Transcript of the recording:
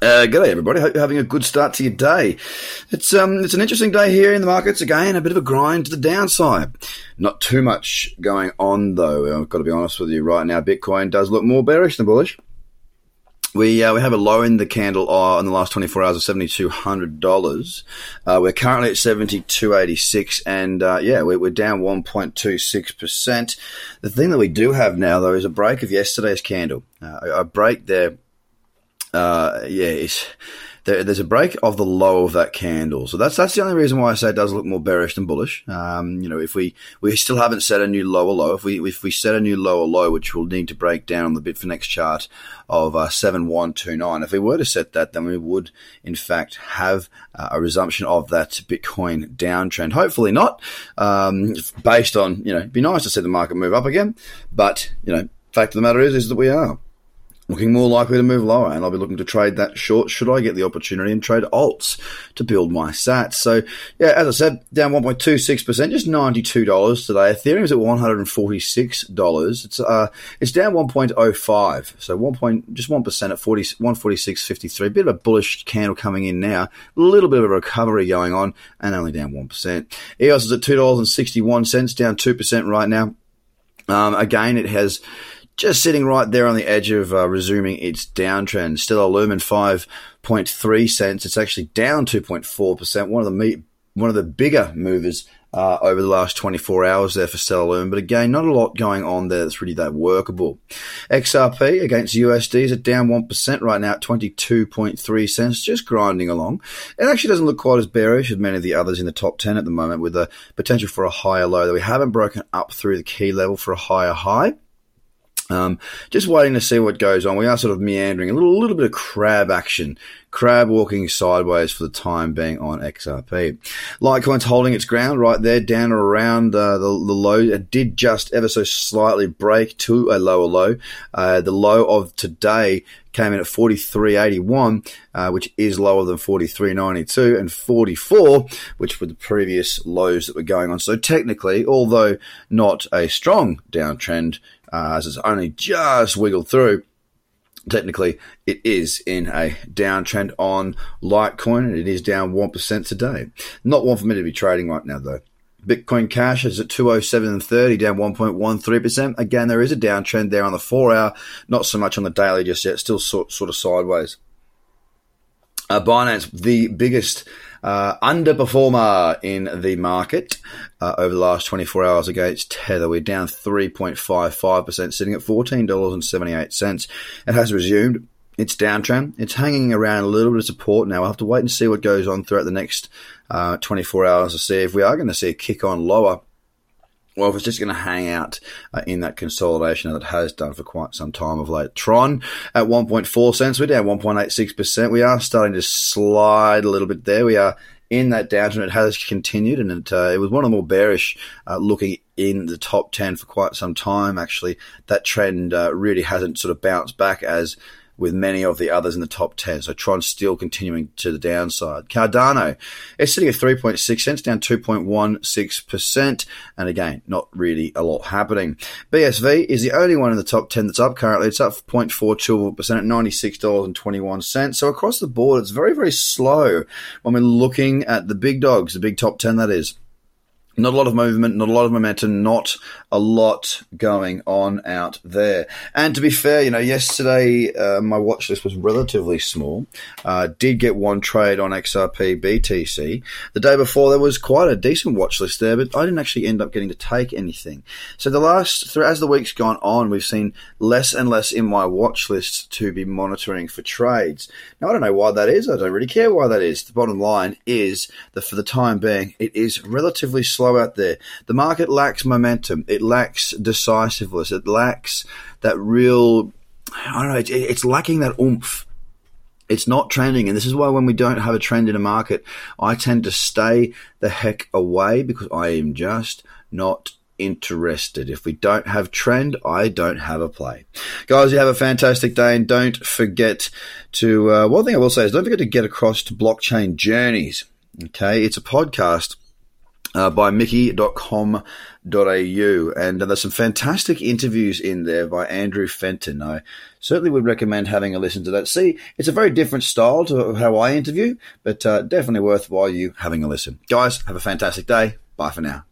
Uh, g'day everybody. Hope you're having a good start to your day. It's um, it's an interesting day here in the markets. Again, a bit of a grind to the downside. Not too much going on though. I've got to be honest with you right now. Bitcoin does look more bearish than bullish. We uh, we have a low in the candle uh, in the last 24 hours of $7,200. Uh, we're currently at 72.86 and uh, yeah, we're, we're down 1.26%. The thing that we do have now though is a break of yesterday's candle. Uh, a break there uh, yeah, there, there's a break of the low of that candle. So that's that's the only reason why I say it does look more bearish than bullish. Um, you know, if we we still haven't set a new lower low, if we if we set a new lower low, which we'll need to break down on the Bitfinex chart of uh, seven one two nine, if we were to set that, then we would in fact have uh, a resumption of that Bitcoin downtrend. Hopefully not, um, based on you know, it'd be nice to see the market move up again, but you know, fact of the matter is is that we are looking more likely to move lower, and I'll be looking to trade that short should I get the opportunity and trade alts to build my sats. So, yeah, as I said, down 1.26%, just $92 today. Ethereum is at $146. It's uh, it's down 1.05, so 1 point, just 1% at 40, 146.53. Bit of a bullish candle coming in now, a little bit of a recovery going on, and only down 1%. EOS is at $2.61, down 2% right now. Um, again, it has just sitting right there on the edge of uh, resuming its downtrend. Stellar Lumen 5.3 cents. It's actually down 2.4%. One of the one of the bigger movers uh, over the last 24 hours there for Stellar Lumen. But again, not a lot going on there that's really that workable. XRP against USD is at down 1% right now at 22.3 cents, just grinding along. It actually doesn't look quite as bearish as many of the others in the top 10 at the moment with the potential for a higher low that we haven't broken up through the key level for a higher high. Um, just waiting to see what goes on. We are sort of meandering, a little, little bit of crab action, crab walking sideways for the time being on XRP. Litecoin's holding its ground right there, down around uh, the, the low. It did just ever so slightly break to a lower low. Uh, the low of today came in at 43.81, uh, which is lower than 43.92, and 44, which were the previous lows that were going on. So technically, although not a strong downtrend, uh, as it's only just wiggled through. Technically, it is in a downtrend on Litecoin, and it is down 1% today. Not one for me to be trading right now, though. Bitcoin Cash is at 207.30, down 1.13%. Again, there is a downtrend there on the four hour, not so much on the daily just yet, still sort, sort of sideways. Uh, Binance, the biggest uh, underperformer in the market uh, over the last 24 hours against Tether. We're down 3.55%, sitting at $14.78. It has resumed its downtrend. It's hanging around a little bit of support now. We'll have to wait and see what goes on throughout the next uh, 24 hours to see if we are going to see a kick on lower well, if it's just going to hang out uh, in that consolidation that it has done for quite some time of late. Tron at 1.4 cents, we're down 1.86%. We are starting to slide a little bit there. We are in that downturn. It has continued, and it, uh, it was one of the more bearish uh, looking in the top 10 for quite some time, actually. That trend uh, really hasn't sort of bounced back as with many of the others in the top 10. So Tron still continuing to the downside. Cardano is sitting at 3.6 cents, down 2.16%. And again, not really a lot happening. BSV is the only one in the top 10 that's up currently. It's up 0.42% at $96.21. So across the board, it's very, very slow when we're looking at the big dogs, the big top 10 that is not a lot of movement, not a lot of momentum, not a lot going on out there. And to be fair, you know, yesterday uh, my watch list was relatively small. Uh, did get one trade on XRP BTC. The day before there was quite a decent watch list there, but I didn't actually end up getting to take anything. So the last, as the week's gone on, we've seen less and less in my watch list to be monitoring for trades. Now I don't know why that is. I don't really care why that is. The bottom line is that for the time being, it is relatively slow slow out there. The market lacks momentum. It lacks decisiveness. It lacks that real, I don't know, it's, it's lacking that oomph. It's not trending. And this is why when we don't have a trend in a market, I tend to stay the heck away because I am just not interested. If we don't have trend, I don't have a play. Guys, you have a fantastic day and don't forget to, uh, one thing I will say is don't forget to get across to Blockchain Journeys. Okay. It's a podcast uh, by micky.com.au. And uh, there's some fantastic interviews in there by Andrew Fenton. I certainly would recommend having a listen to that. See, it's a very different style to how I interview, but uh, definitely worthwhile you having a listen. Guys, have a fantastic day. Bye for now.